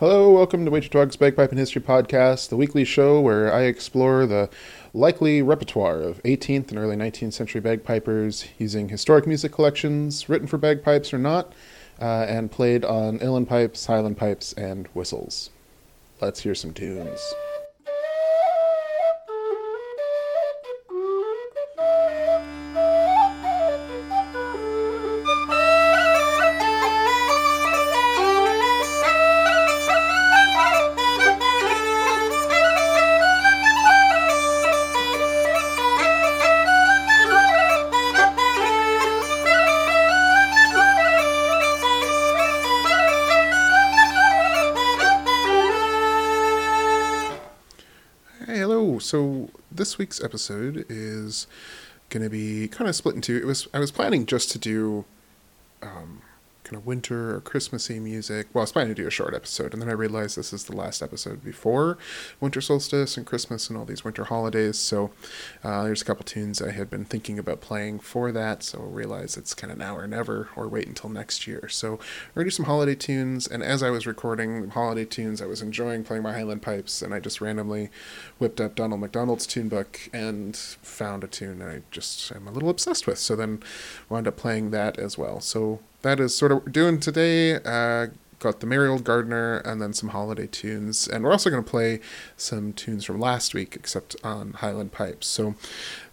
Hello, welcome to Wager Dogs Bagpipe and History Podcast, the weekly show where I explore the likely repertoire of 18th and early 19th century bagpipers using historic music collections, written for bagpipes or not, uh, and played on uilleann pipes, highland pipes, and whistles. Let's hear some tunes. Week's episode is going to be kind of split into. It was I was planning just to do um, kind of winter or Christmassy music. Well, I was planning to do a short episode, and then I realized this is the last episode before winter solstice and Christmas and all these winter holidays. So uh, there's a couple tunes I had been thinking about playing for that. So I realized it's kind of now or never, or wait until next year. So we're gonna do some holiday tunes. And as I was recording holiday tunes, I was enjoying playing my Highland pipes, and I just randomly whipped up Donald McDonald's tune book and found a tune I just am a little obsessed with. So then wound up playing that as well. So that is sort of what we're doing today. Uh, got the Merry Old Gardener and then some holiday tunes. And we're also going to play some tunes from last week, except on Highland Pipes. So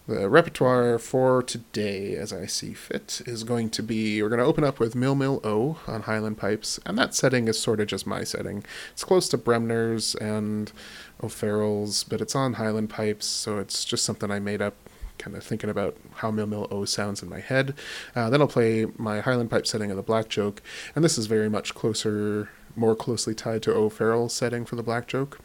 the repertoire for today, as I see fit, is going to be we're going to open up with Mill Mill O on Highland Pipes. And that setting is sort of just my setting. It's close to Bremner's and O'Farrell's, but it's on Highland Pipes. So it's just something I made up kind of thinking about how Mill Mill O sounds in my head. Uh, then I'll play my Highland pipe setting of the Black Joke, and this is very much closer, more closely tied to O'Farrell's setting for the Black Joke.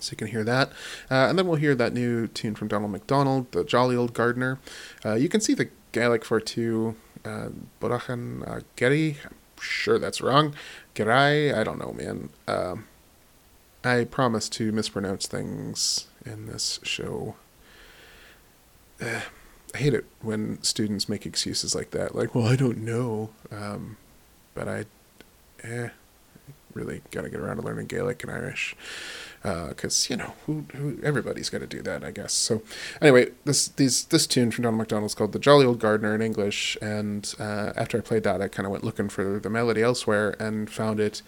So you can hear that. Uh, and then we'll hear that new tune from Donald McDonald, the Jolly Old Gardener. Uh, you can see the Gaelic for two, uh, Borachan uh, Geri. I'm sure that's wrong. Gerai, I don't know, man. Um, I promise to mispronounce things in this show eh, I hate it when students make excuses like that. Like, well, I don't know, um, but I, eh, really got to get around to learning Gaelic and Irish, because uh, you know, who, who everybody's got to do that, I guess. So, anyway, this these this tune from Donald McDonald is called "The Jolly Old Gardener" in English, and uh, after I played that, I kind of went looking for the melody elsewhere and found it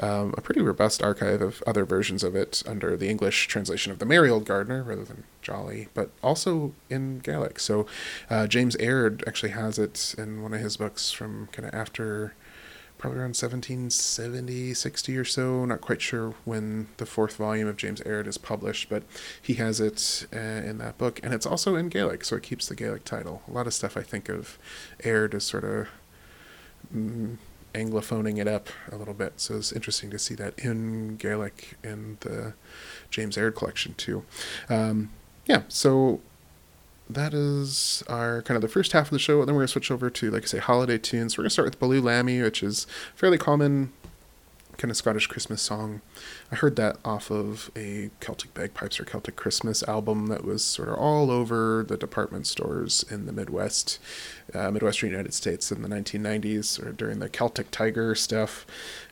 um, a pretty robust archive of other versions of it under the English translation of "The Merry Old Gardener" rather than "Jolly," but also in Gaelic. So, uh, James Aird actually has it in one of his books from kind of after probably around 1770, 60 or so. Not quite sure when the fourth volume of James Aird is published, but he has it uh, in that book. And it's also in Gaelic, so it keeps the Gaelic title. A lot of stuff I think of Aird as sort of mm, anglophoning it up a little bit. So it's interesting to see that in Gaelic in the James Aird collection, too. Um, yeah, so that is our kind of the first half of the show. And then we're going to switch over to, like I say, holiday tunes. We're going to start with Baloo Lammy, which is fairly common kind of Scottish Christmas song. I heard that off of a Celtic Bagpipes or Celtic Christmas album that was sort of all over the department stores in the Midwest, uh, Midwestern United States in the 1990s or during the Celtic Tiger stuff.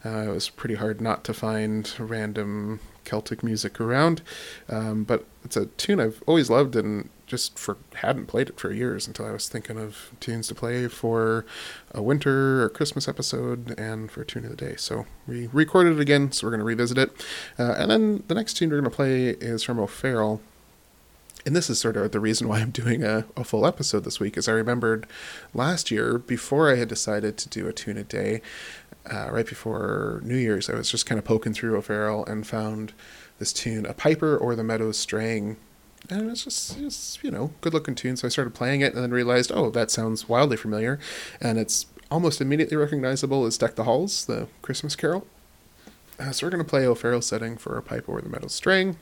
Uh, it was pretty hard not to find random Celtic music around. Um, but it's a tune I've always loved and just for hadn't played it for years until I was thinking of tunes to play for a winter or Christmas episode and for tune of the day. So we recorded it again, so we're going to revisit it. Uh, and then the next tune we're going to play is from O'Farrell. And this is sort of the reason why I'm doing a, a full episode this week, is I remembered last year, before I had decided to do a tune a day, uh, right before New Year's, I was just kind of poking through O'Farrell and found this tune, A Piper or the Meadows Straying, and it's just, it's, you know, good looking tune. So I started playing it and then realized, oh, that sounds wildly familiar. And it's almost immediately recognizable as Deck the Halls, the Christmas carol. Uh, so we're going to play O'Farrell setting for a pipe over the meadow straying.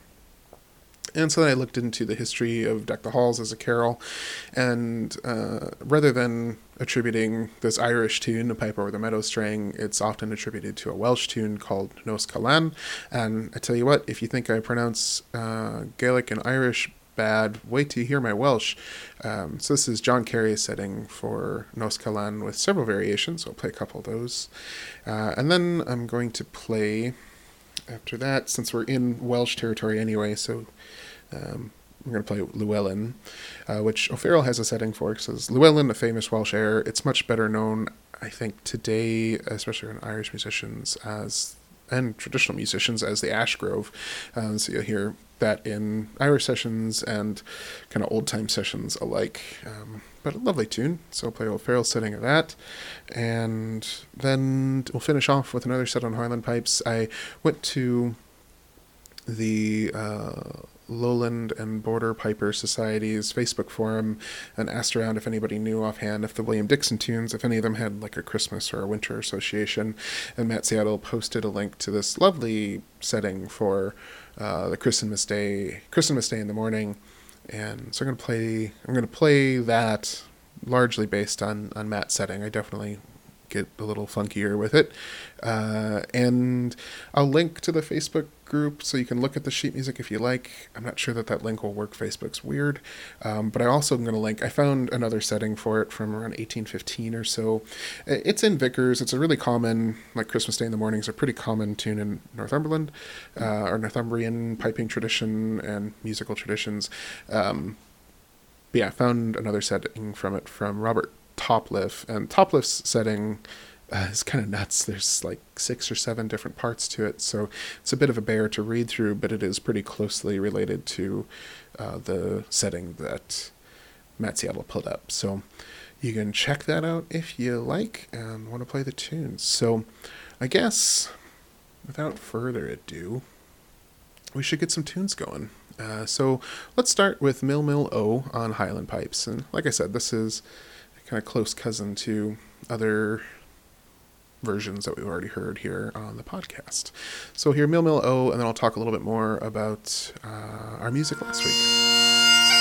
And so then I looked into the history of Deck the Halls as a carol, and uh, rather than attributing this Irish tune, A Pipe Over the Meadow Straying, it's often attributed to a Welsh tune called Nos Callan. And I tell you what, if you think I pronounce uh, Gaelic and Irish bad, wait till you hear my Welsh. Um, so this is John Parry's setting for Nos Callan with several variations, so I'll play a couple of those. Uh, and then I'm going to play after that, since we're in Welsh territory anyway, so um, we're going to play Llewellyn, uh, which O'Farrell has a setting for. Says Llewellyn, a famous Welsh air. It's much better known, I think, today, especially in Irish musicians, as and traditional musicians as the Ash Grove. Um, so you'll hear that in Irish sessions and kind of old time sessions alike. Um, but a lovely tune. So I'll play O'Farrell setting of that. And then we'll finish off with another set on Highland Pipes. I went to the uh, Lowland and Border Piper Society's Facebook forum and asked around if anybody knew offhand if the William Dixon tunes, if any of them had like a Christmas or a winter association. And Matt Seattle posted a link to this lovely setting for uh, the Christmas Day, Christmas Day in the morning. And so I'm gonna play. I'm gonna play that largely based on on Matt's setting. I definitely get a little funkier with it. Uh, and I'll link to the Facebook group so you can look at the sheet music if you like. I'm not sure that that link will work. Facebook's weird. Um, but I also am going to link, I found another setting for it from around 1815 or so. It's in Vickers. It's a really common, like Christmas Day in the Morning is a pretty common tune in Northumberland uh, or Northumbrian piping tradition and musical traditions. Um, but yeah, I found another setting from it from Robert Topliff, and Topliff's setting uh, is kind of nuts. There's like six or seven different parts to it, so it's a bit of a bear to read through, but it is pretty closely related to uh, the setting that Matt Seattle pulled up. So you can check that out if you like and want to play the tunes. So I guess without further ado, we should get some tunes going. Uh, so let's start with Mill Mill O on Highland Pipes. And like I said, this is kind of close cousin to other versions that we've already heard here on the podcast. So here, Mill Mill O, and then I'll talk a little bit more about uh, our music last week.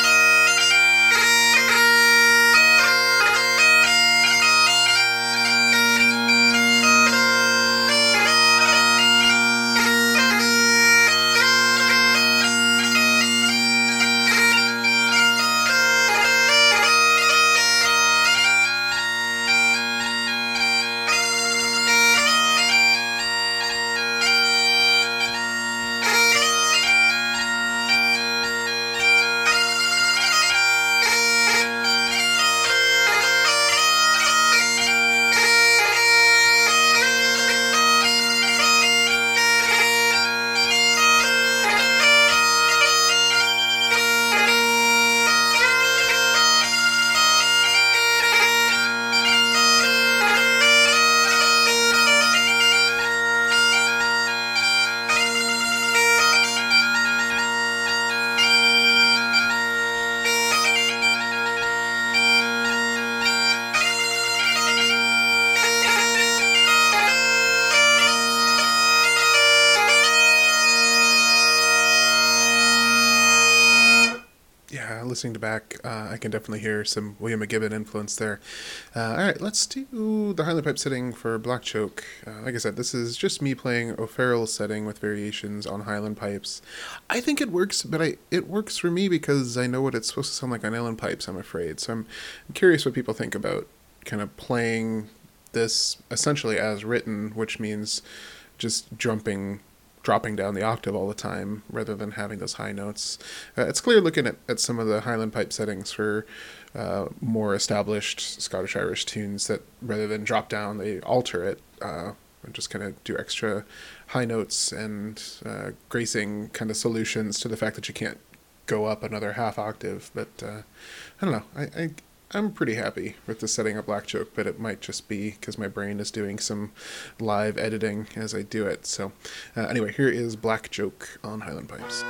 Listening to back, uh, I can definitely hear some William McGibbon influence there. Uh, all right, let's do the Highland Pipe setting for Black Joke. Uh, like I said, this is just me playing O'Farrell's setting with variations on Highland pipes. I think it works, but I it works for me because I know what it's supposed to sound like on uilleann pipes. I'm afraid, so I'm, I'm curious what people think about kind of playing this essentially as written, which means just jumping dropping down the octave all the time rather than having those high notes. Uh, it's clear looking at, at some of the Highland pipe settings for uh, more established Scottish Irish tunes that rather than drop down, they alter it uh, and just kind of do extra high notes and uh, gracing kind of solutions to the fact that you can't go up another half octave. But uh, I don't know. I, I I'm pretty happy with the setting up Black Joke, but it might just be because my brain is doing some live editing as I do it. So, uh, anyway, here is Black Joke on Highland Pipes.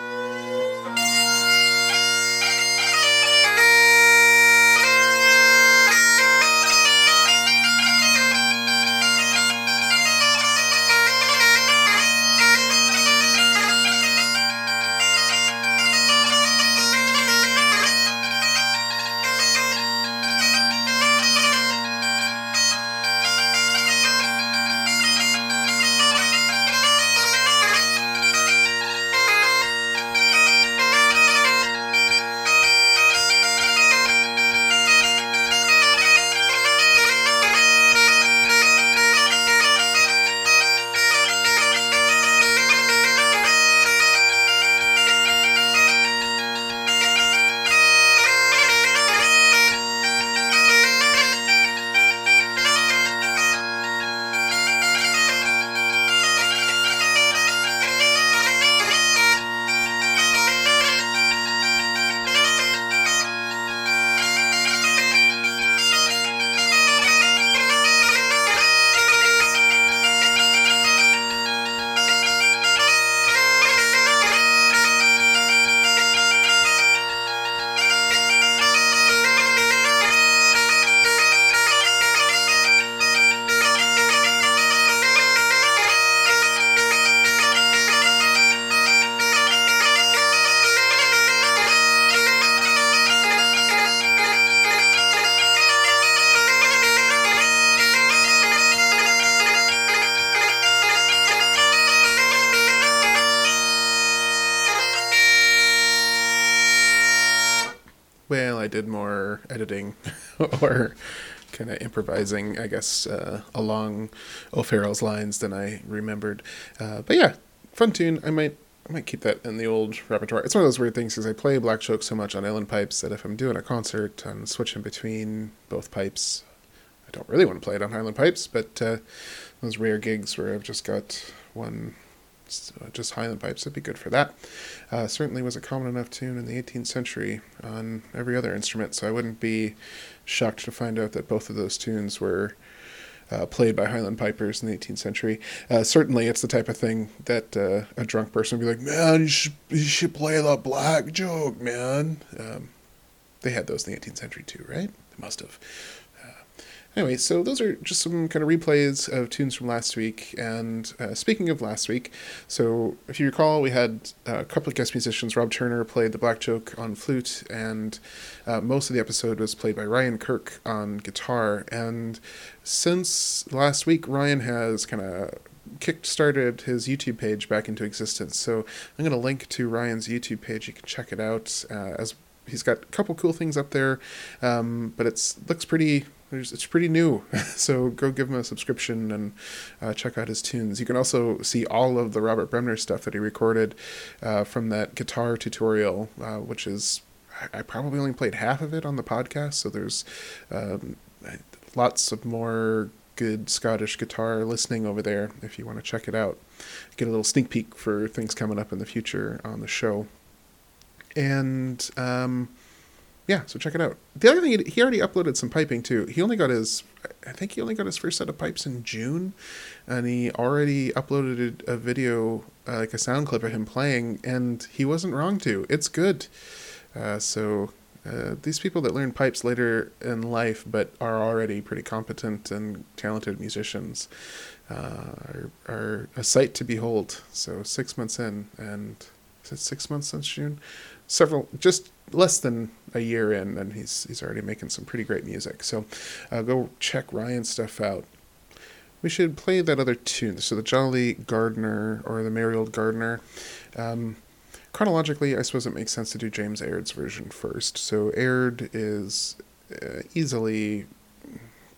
Did more editing or kind of improvising, I guess, uh, along O'Farrell's lines than I remembered. Uh, but yeah, fun tune. I might I might keep that in the old repertoire. It's one of those weird things because I play Black Joke so much on Uilleann pipes that if I'm doing a concert I'm switching between both pipes, I don't really want to play it on Highland pipes. But uh, those rare gigs where I've just got one just Highland pipes. It'd be good for that. Uh, certainly was a common enough tune in the 18th century on every other instrument, so I wouldn't be shocked to find out that both of those tunes were uh, played by Highland pipers in the 18th century. Uh, certainly, it's the type of thing that uh, a drunk person would be like, "Man, you should you should play the Black Joke, man." Um, they had those in the 18th century too, right? They must have. Anyway, so those are just some kind of replays of tunes from last week. And uh, speaking of last week, so if you recall, we had a couple of guest musicians. Rob Turner played the Black Joke on flute, and uh, most of the episode was played by Ryan Kirk on guitar. And since last week, Ryan has kind of kick started his YouTube page back into existence. So I'm going to link to Ryan's YouTube page. You can check it out. Uh, as he's got a couple cool things up there, um, but it looks pretty there's, it's pretty new, so go give him a subscription and uh, check out his tunes. You can also see all of the Robert Bremner stuff that he recorded uh, from that guitar tutorial, uh, which is I probably only played half of it on the podcast. So there's um, lots of more good Scottish guitar listening over there if you want to check it out. Get a little sneak peek for things coming up in the future on the show. And um, yeah, so check it out. The other thing, he already uploaded some piping too. He only got his, I think he only got his first set of pipes in June, and he already uploaded a video, uh, like a sound clip of him playing, and he wasn't wrong to. It's good. Uh, so uh, these people that learn pipes later in life, but are already pretty competent and talented musicians, uh, are, are a sight to behold. So six months in, and is it six months since June? Several, just less than a year in, and he's he's already making some pretty great music. So uh, go check Ryan's stuff out. We should play that other tune. So the Jolly Gardener or the Merry Old Gardener. Um, chronologically, I suppose it makes sense to do James Aird's version first. So Aird is uh, easily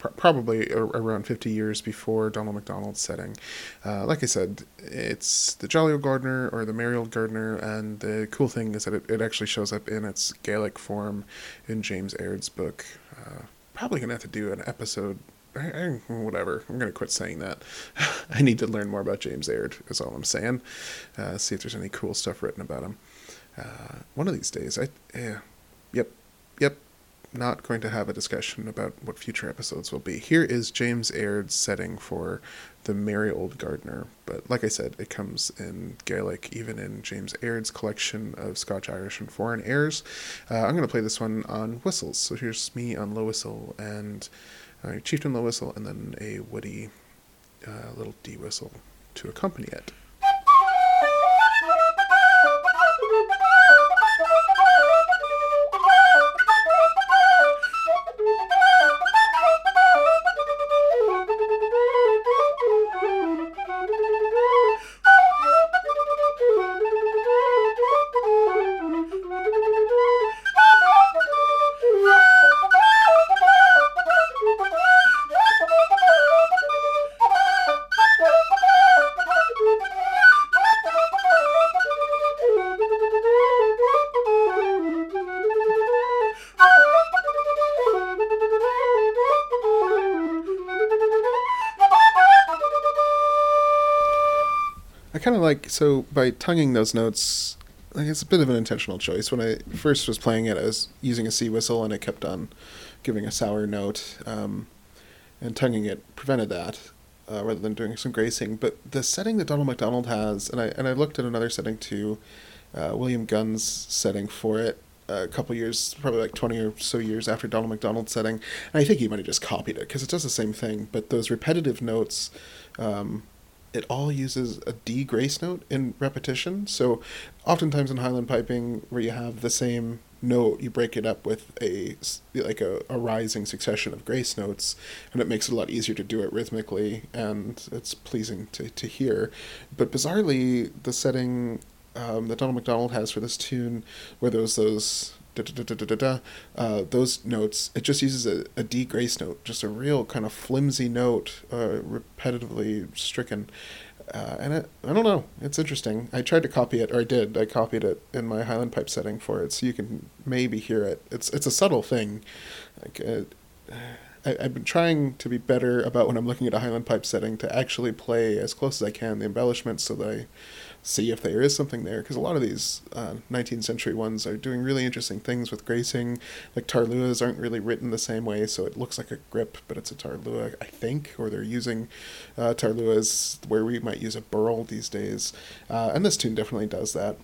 probably around 50 years before Donald MacDonald's setting. Uh, like I said, it's the Jolly Old Gardener or the Merry Old Gardener, and the cool thing is that it, it actually shows up in its Gaelic form in James Aird's book. Uh, probably gonna have to do an episode. Whatever. I'm gonna quit saying that. I need to learn more about James Aird. Is all I'm saying. Uh, see if there's any cool stuff written about him. Uh, one of these days, I yeah, yep, yep not going to have a discussion about what future episodes will be. Here is James Aird's setting for the Merry Old Gardener, but like I said, it comes in Gaelic, even in James Aird's collection of Scotch, Irish, and foreign airs. Uh, I'm going to play this one on whistles. So here's me on low whistle and uh, chieftain low whistle, and then a woody uh, little D whistle to accompany it. So by tonguing those notes. Like it's a bit of an intentional choice. When I first was playing it, I was using a C whistle, and it kept on giving a sour note, um, and tonguing it prevented that. Uh, rather than doing some gracing, but the setting that Donald MacDonald has, and I and I looked at another setting too, uh, William Gunn's setting for it, a couple years, probably like 20 or so years after Donald MacDonald's setting. And I think he might have just copied it because it does the same thing. But those repetitive notes um, it all uses a D grace note in repetition. So, oftentimes in Highland piping, where you have the same note, you break it up with a like a, a rising succession of grace notes, and it makes it a lot easier to do it rhythmically, and it's pleasing to, to hear. But bizarrely, the setting um, that Donald McDonald has for this tune, where there's those da, da, da, da, da, da, uh, those notes, it just uses a, a D grace note, just a real kind of flimsy note, uh, repetitively stricken. Uh, and it, I don't know, it's interesting. I tried to copy it, or I did. I copied it in my Highland pipe setting for it, so you can maybe hear it. It's it's a subtle thing. Like, uh, I, have been trying to be better about when I'm looking at a Highland pipe setting to actually play as close as I can the embellishments so that I see if there is something there. Because a lot of these uh, 19th century ones are doing really interesting things with gracing. Like taorluaths aren't really written the same way, so it looks like a grip, but it's a taorluath, I think, or they're using uh, taorluaths where we might use a birl these days. Uh, and this tune definitely does that.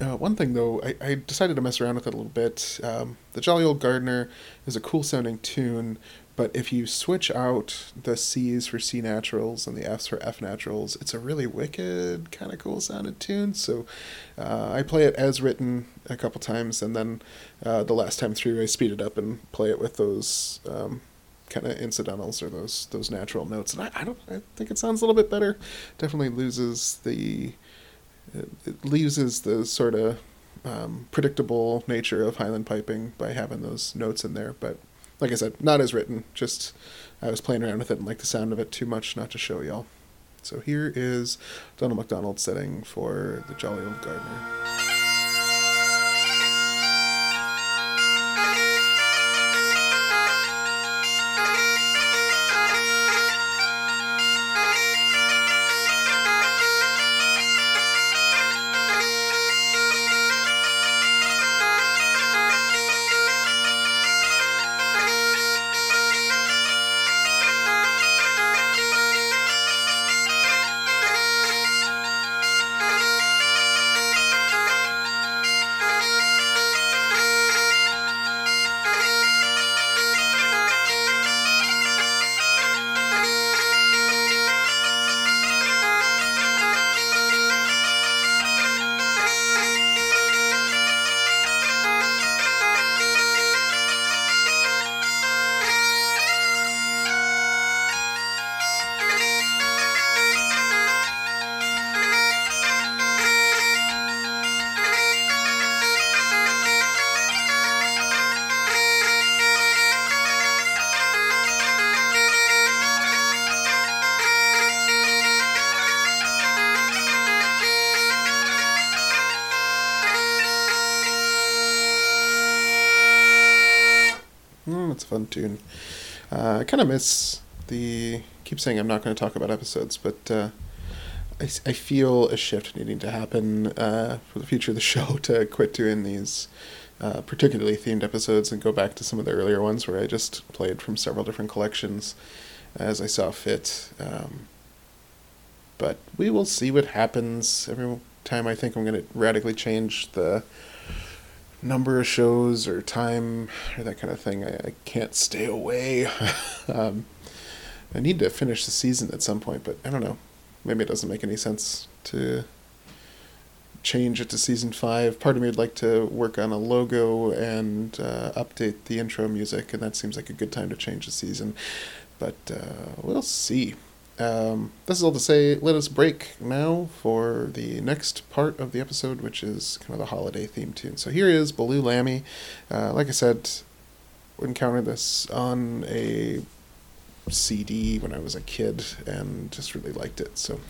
Uh, one thing though, I, I, decided to mess around with it a little bit. Um, the Jolly Old Gardener is a cool sounding tune, but if you switch out the C's for C naturals and the F's for F naturals, it's a really wicked, kind of cool sounding tune. So uh, I play it as written a couple times, and then uh, the last time through, I speed it up and play it with those. Um, kind of incidentals or those those natural notes and I, I don't I think it sounds a little bit better definitely loses the it loses the sort of um, predictable nature of Highland piping by having those notes in there. But like I said, not as written. Just I was playing around with it and like the sound of it too much not to show y'all. So here is Donald McDonald setting for the Jolly Old Gardener. It's a fun tune. Uh, I kind of miss the. Keep saying I'm not going to talk about episodes, but uh, I, I feel a shift needing to happen uh, for the future of the show to quit doing these uh, particularly themed episodes and go back to some of the earlier ones where I just played from several different collections as I saw fit. Um, but we will see what happens every time I think I'm going to radically change the number of shows or time or that kind of thing. I, I can't stay away. um, I need to finish the season at some point, but I don't know. Maybe it doesn't make any sense to change it to season five. Part of me would like to work on a logo and uh, update the intro music, and that seems like a good time to change the season. But uh, we'll see. Um, this is all to say, let us break now for the next part of the episode, which is kind of the holiday theme tune. So here is Baloo Lammy. Uh, like I said, encountered this on a CD when I was a kid and just really liked it. So,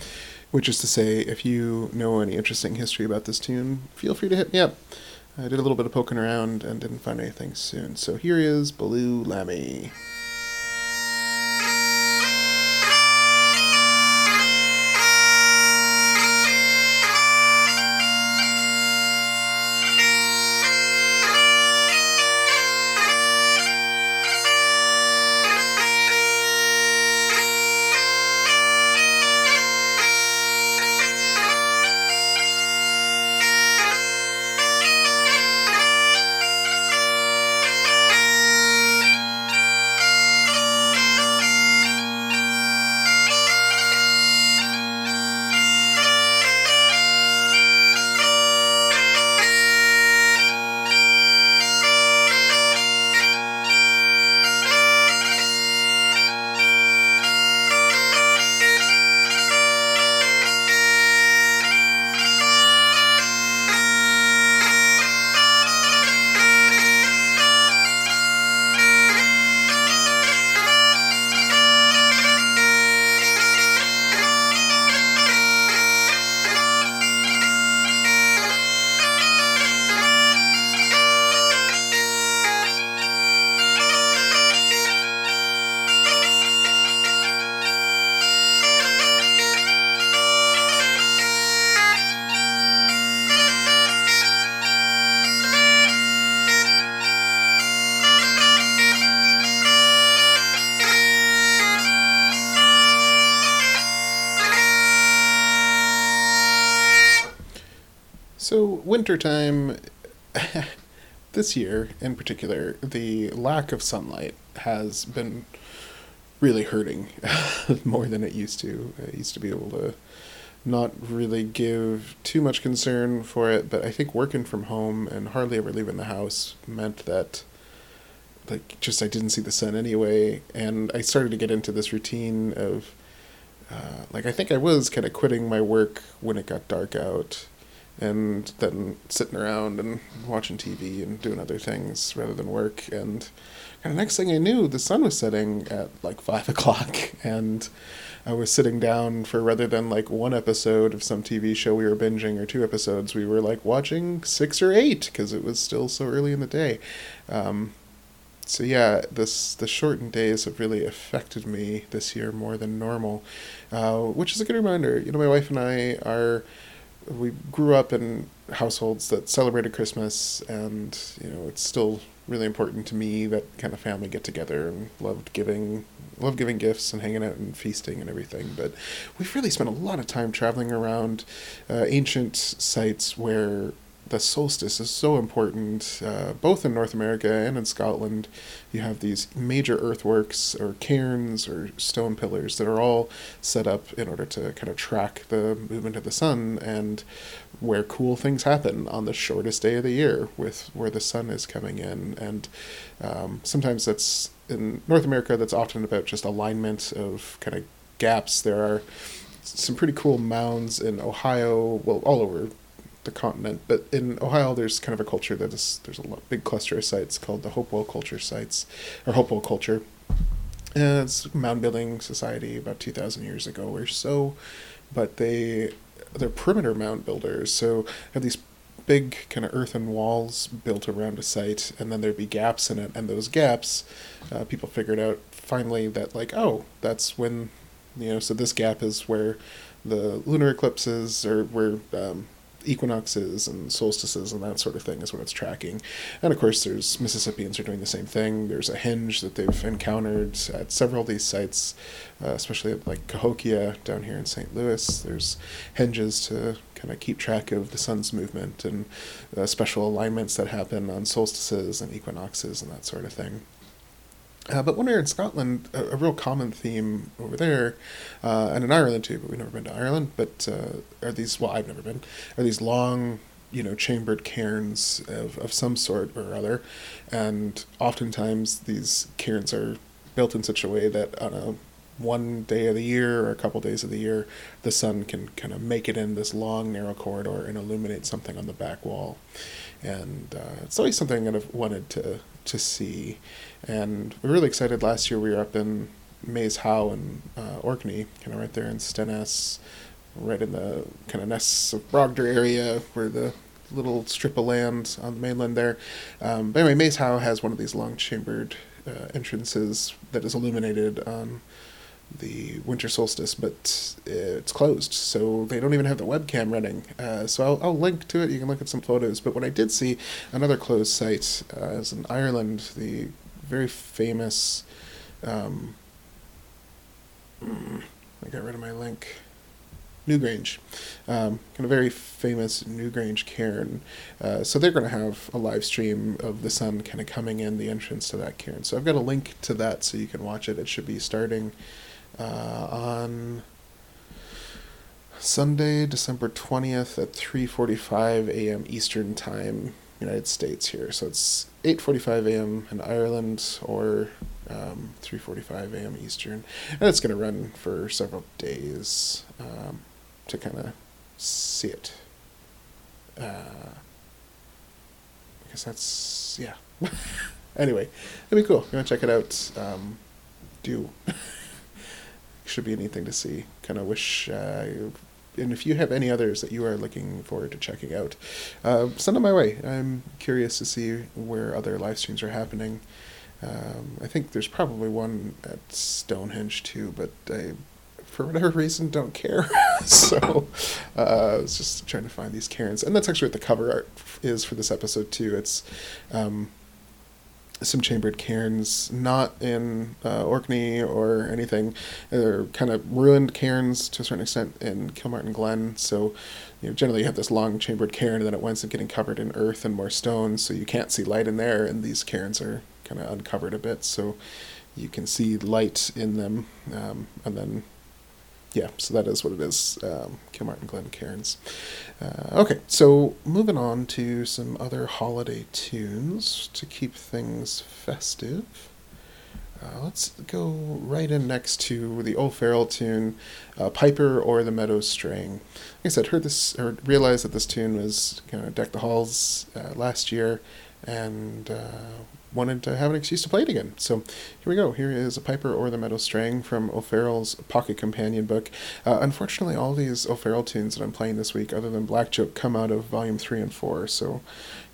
which is to say, if you know any interesting history about this tune, feel free to hit me up. I did a little bit of poking around and didn't find anything soon. So here is Baloo Lammy. Wintertime, this year in particular, the lack of sunlight has been really hurting more than it used to. I used to be able to not really give too much concern for it, but I think working from home and hardly ever leaving the house meant that like just I didn't see the sun anyway, and I started to get into this routine of uh, like I think I was kind of quitting my work when it got dark out, and then sitting around and watching TV and doing other things rather than work. And kind of next thing I knew, the sun was setting at like five o'clock, and I was sitting down for rather than like one episode of some TV show we were binging or two episodes, we were like watching six or eight because it was still so early in the day. Um, so yeah, this the shortened days have really affected me this year more than normal, uh, which is a good reminder. You know, my wife and I are we grew up in households that celebrated Christmas, and you know it's still really important to me that kind of family get together and loved giving love giving gifts and hanging out and feasting and everything. But we've really spent a lot of time traveling around uh, ancient sites where the solstice is so important, uh, both in North America and in Scotland. You have these major earthworks or cairns or stone pillars that are all set up in order to kind of track the movement of the sun and where cool things happen on the shortest day of the year with where the sun is coming in. And um, sometimes that's in North America, that's often about just alignment of kind of gaps. There are some pretty cool mounds in Ohio, well, all over the continent. But in Ohio, there's kind of a culture that is there's a big cluster of sites called the Hopewell Culture sites, or Hopewell Culture. And it's mound building society about two thousand years ago or so, but they they're perimeter mound builders, so have these big kind of earthen walls built around a site, and then there'd be gaps in it, and those gaps, uh, people figured out finally that like oh that's when you know so this gap is where the lunar eclipses or where um, equinoxes and solstices and that sort of thing is what it's tracking. And of course, there's Mississippians are doing the same thing. There's a hinge that they've encountered at several of these sites, uh, especially at like Cahokia down here in St. Louis. There's hinges to kind of keep track of the sun's movement and uh, special alignments that happen on solstices and equinoxes and that sort of thing. Uh, but when we were in Scotland, a, a real common theme over there, uh, and in Ireland too, but we've never been to Ireland, but uh, are these, well, I've never been, are these long, you know, chambered cairns of, of some sort or other. And oftentimes these cairns are built in such a way that on a one day of the year or a couple days of the year, the sun can kind of make it in this long, narrow corridor and illuminate something on the back wall. And uh, it's always something I've wanted to to see. And we're really excited. Last year we were up in Maes Howe in uh, Orkney, kind of right there in Stenness, right in the kind of Ness of Brodgar area where the little strip of land on the mainland there. Um, but anyway, Maes Howe has one of these long chambered uh, entrances that is illuminated on the winter solstice, but it's closed, so they don't even have the webcam running. Uh, so I'll, I'll, link to it. You can look at some photos. But what I did see, another closed site uh, is in Ireland, the very famous. Um, I got rid of my link. Newgrange, um, kind of very famous Newgrange cairn. Uh, so they're going to have a live stream of the sun kind of coming in the entrance to that cairn. So I've got a link to that so you can watch it. It should be starting uh, on Sunday, December 20th at 3:45 a.m. Eastern Time, United States here. So it's 8:45 a.m. in Ireland or um, 3:45 a.m. Eastern, and it's going to run for several days um, to kind of see it. Uh, I guess that's yeah. anyway, it'd be cool. You want to check it out? Um, do should be a neat thing to see. Kind of wish, uh, and if you have any others that you are looking forward to checking out, uh, send them my way. I'm curious to see where other live streams are happening. Um, I think there's probably one at Stonehenge too, but I, for whatever reason, don't care. so uh, I was just trying to find these cairns, and that's actually what the cover art is for this episode too. It's um, some chambered cairns, not in uh, Orkney or anything. They're kind of ruined cairns to a certain extent in Kilmartin Glen. So, you know, generally you have this long chambered cairn, and then it winds up getting covered in earth and more stones, so you can't see light in there. And these cairns are kind of uncovered a bit, so you can see light in them, um, and then yeah, so that is what it is. Um, Kilmartin Glen Cairns. Uh, okay, so moving on to some other holiday tunes to keep things festive. Uh, let's go right in next to the old O'Farrell tune, uh, "Piper or the Meadow Straying." Like I said, heard this or realized that this tune was kind of deck the halls uh, last year, and uh, wanted to have an excuse to play it again. So here we go. Here is a Piper or the Meadow Straying from O'Farrell's Pocket Companion book. Uh, unfortunately, all these O'Farrell tunes that I'm playing this week, other than Black Joke, come out of Volume 3 and 4. So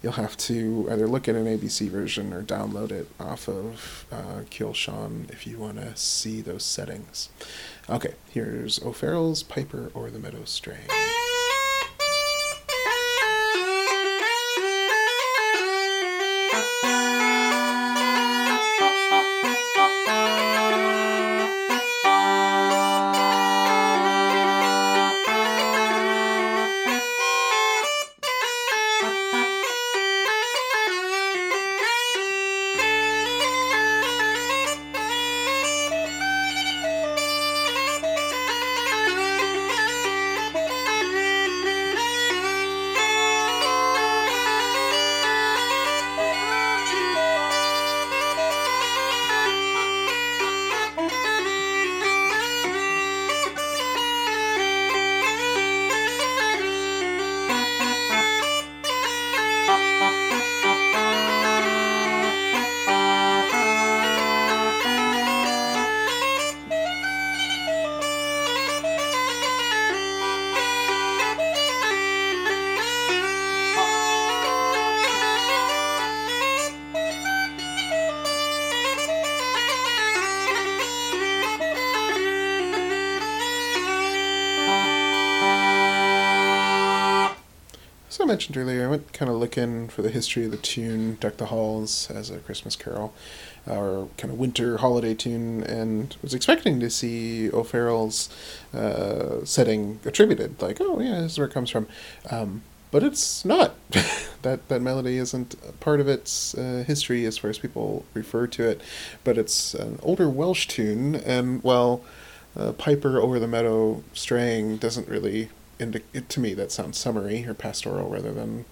you'll have to either look at an ABC version or download it off of uh, Killshawn if you want to see those settings. Okay, here's O'Farrell's Piper or the Meadow Straying. Mentioned earlier, I went kind of looking for the history of the tune "Deck the Halls" as a Christmas carol, or kind of winter holiday tune, and was expecting to see O'Farrell's uh, setting attributed, like, oh yeah, this is where it comes from. Um, but it's not. that that melody isn't part of its uh, history as far as people refer to it, but it's an older Welsh tune, and well, uh, Piper over the meadow straying doesn't really to me that sounds summery or pastoral rather than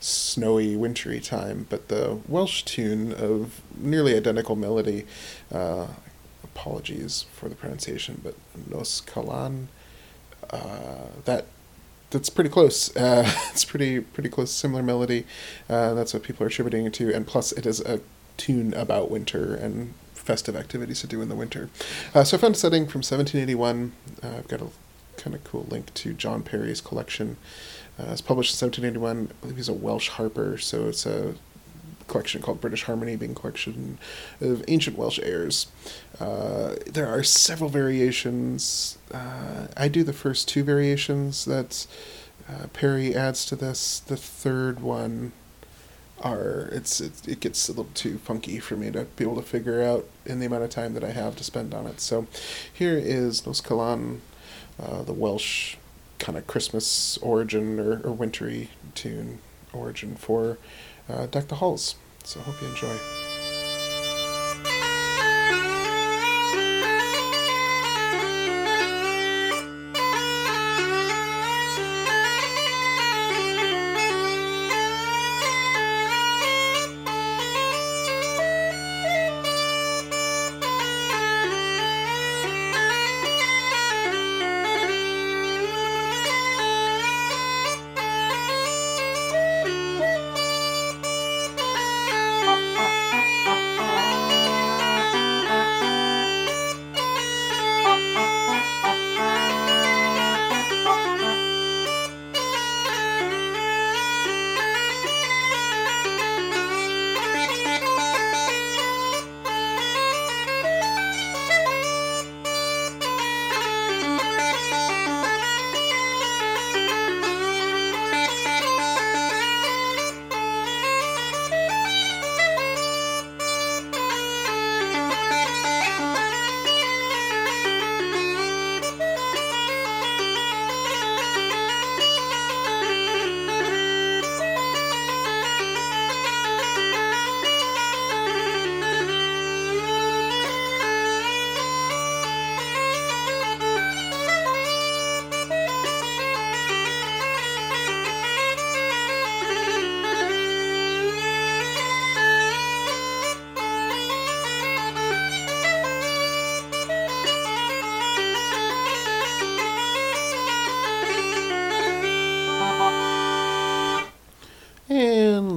snowy wintry time. But the Welsh tune of nearly identical melody. Uh, apologies for the pronunciation, but Nos Calan, Uh, that that's pretty close. Uh, it's pretty pretty close, similar melody. Uh, that's what people are attributing it to, and plus it is a tune about winter and festive activities to do in the winter. Uh, so I found a setting from 1781. Uh, I've got a kind of cool link to John Parry's collection. Uh, it's published in 1781. I believe he's a Welsh harper, so it's a collection called British Harmony, being collection of ancient Welsh airs. Uh, there are several variations. Uh, I do the first two variations that uh, Perry adds to this. The third one are it's it, it gets a little too funky for me to be able to figure out in the amount of time that I have to spend on it. So here is Nos Kalan, uh, the Welsh kind of Christmas origin or, or wintry tune origin for uh, Deck the Halls. So I hope you enjoy.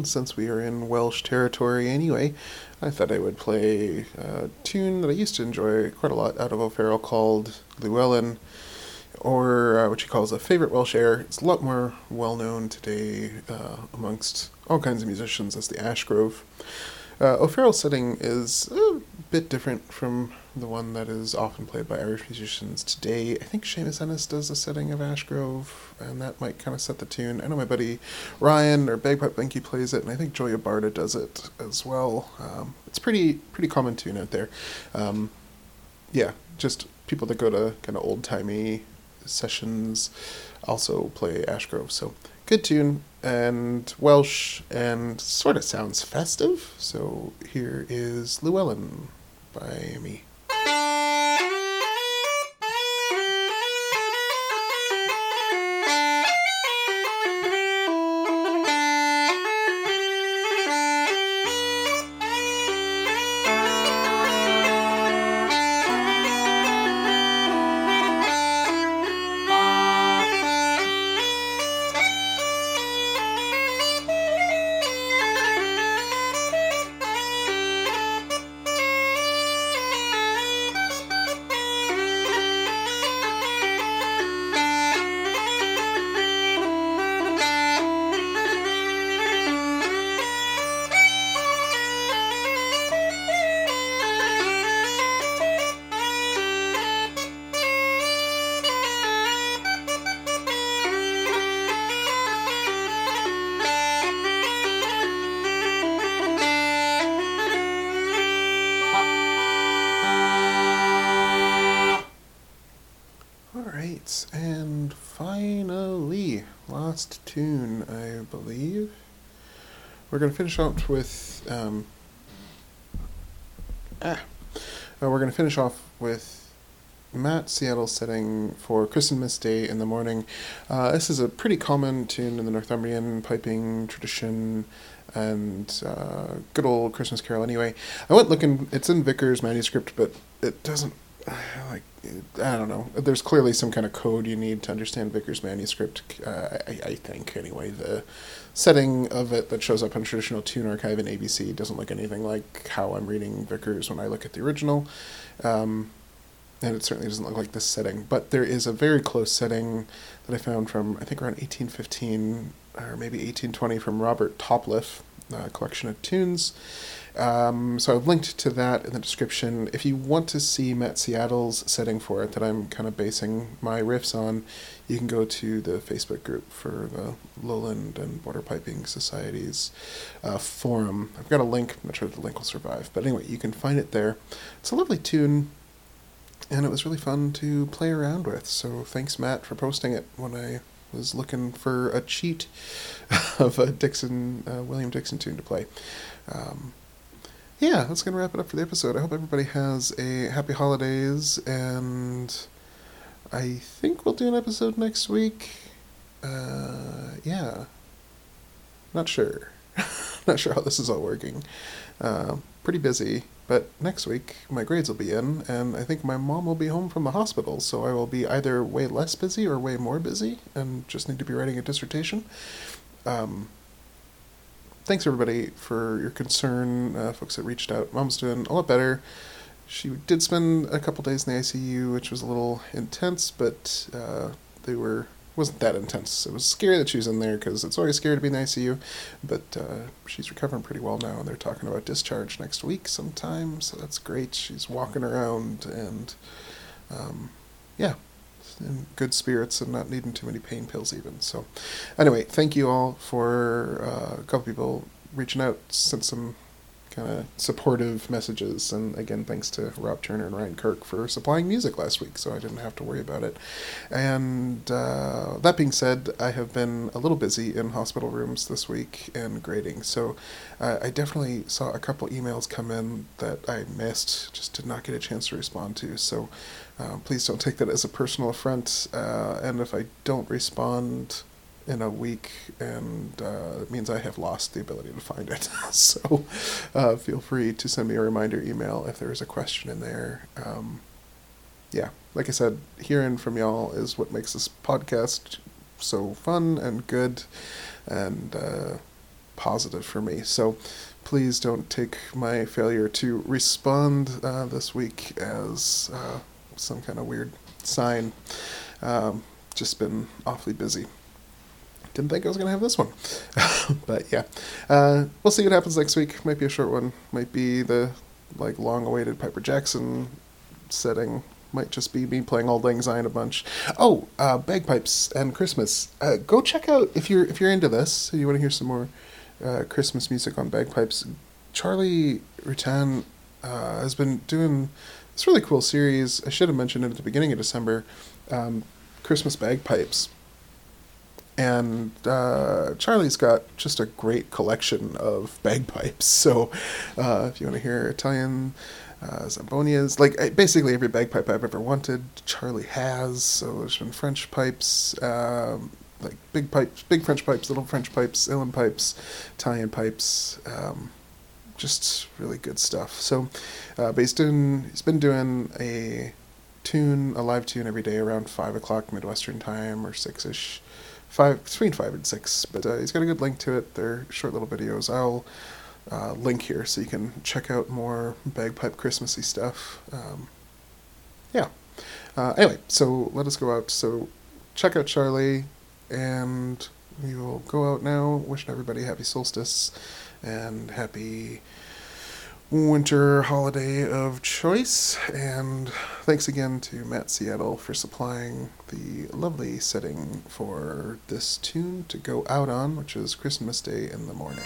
Since we are in Welsh territory anyway, I thought I would play a tune that I used to enjoy quite a lot out of O'Farrell called Llewellyn, or uh, what she calls a favourite Welsh air. It's a lot more well known today uh, amongst all kinds of musicians as the Ashgrove. Uh, O'Farrell's setting is a bit different from the one that is often played by Irish musicians today. I think Seamus Ennis does a setting of Ashgrove, and that might kind of set the tune. I know my buddy Ryan or Bagpipe Binky plays it, and I think Julia Barda does it as well. Um, it's pretty pretty common tune out there. Um, yeah, just people that go to kind of old timey sessions also play Ashgrove. So good tune and Welsh and sort of sounds festive. So here is Llewellyn by me. We're going to finish off with. Um, ah, uh, we're going to finish off with Matt Seattle setting for Christmas Day in the morning. Uh, this is a pretty common tune in the Northumbrian piping tradition and uh, good old Christmas carol anyway. I went looking, it's in Vickers manuscript, but it doesn't I don't know. There's clearly some kind of code you need to understand Vickers manuscript. Uh, I, I, think anyway. The setting of it that shows up on traditional tune archive in ABC doesn't look anything like how I'm reading Vickers when I look at the original, um, and it certainly doesn't look like this setting. But there is a very close setting that I found from I think around 1815 or maybe 1820 from Robert Topliff, a collection of tunes. Um, so I've linked to that in the description. If you want to see Matt Seattle's setting for it that I'm kind of basing my riffs on, you can go to the Facebook group for the Lowland and Border Piping Society's uh, forum. I've got a link. I'm not sure if the link will survive. But anyway, you can find it there. It's a lovely tune, and it was really fun to play around with. So thanks, Matt, for posting it when I was looking for a cheat of a Dixon, uh, William Dixon tune to play. Um, yeah, that's to wrap it up for the episode. I hope everybody has a happy holidays, and I think we'll do an episode next week. Uh, yeah. Not sure. Not sure how this is all working. Uh, pretty busy, but next week my grades will be in, and I think my mom will be home from the hospital, so I will be either way less busy or way more busy, and just need to be writing a dissertation. Um, thanks everybody for your concern, uh, folks that reached out. Mom's doing a lot better. She did spend a couple days in the ICU, which was a little intense, but uh, they were wasn't that intense. It was scary that she was in there because it's always scary to be in the ICU, but uh, she's recovering pretty well now, and they're talking about discharge next week sometime, so that's great. She's walking around, and um, yeah, in good spirits and not needing too many pain pills even. So, anyway, thank you all for uh, a couple people reaching out, sent some kind of supportive messages, and again, thanks to Rob Turner and Ryan Kirk for supplying music last week, so I didn't have to worry about it. And uh, that being said, I have been a little busy in hospital rooms this week and grading, so uh, I definitely saw a couple emails come in that I missed, just did not get a chance to respond to. So uh, please don't take that as a personal affront. Uh, and if I don't respond in a week, and uh, it means I have lost the ability to find it. so uh, feel free to send me a reminder email if there is a question in there. Um, yeah, like I said, hearing from y'all is what makes this podcast so fun and good. And uh, positive for me. So please don't take my failure to respond uh, this week as uh, some kind of weird sign. Um, just been awfully busy. Didn't think I was going to have this one. but yeah, uh, we'll see what happens next week. Might be a short one. Might be the like long-awaited Piper Jackson setting. Might just be me playing Auld Lang Syne a bunch. Oh, uh, bagpipes and Christmas. Uh, go check out if you're if you're into this. You want to hear some more uh, Christmas music on bagpipes. Charlie Rutan uh, has been doing this really cool series. I should have mentioned it at the beginning of December. Um, Christmas bagpipes. And uh, Charlie's got just a great collection of bagpipes. So uh, if you want to hear Italian uh, Zampognas, like basically every bagpipe I've ever wanted, Charlie has. So there's been French pipes, um, like big pipes, big French pipes, little French pipes, Uilleann pipes, Italian pipes. Um, just really good stuff. So, uh, but he's doing, he's been doing a tune, a live tune every day around five o'clock Midwestern time or six ish, five between five and six. But uh, he's got a good link to it. They're short little videos. I'll uh, link here so you can check out more bagpipe Christmassy stuff. Um, yeah. Uh, anyway, so let us go out. So check out Charlie, and we will go out now. Wishing everybody happy solstice and happy winter holiday of choice. And thanks again to Matt Seattle for supplying the lovely setting for this tune to go out on, which is Christmas Day in the morning.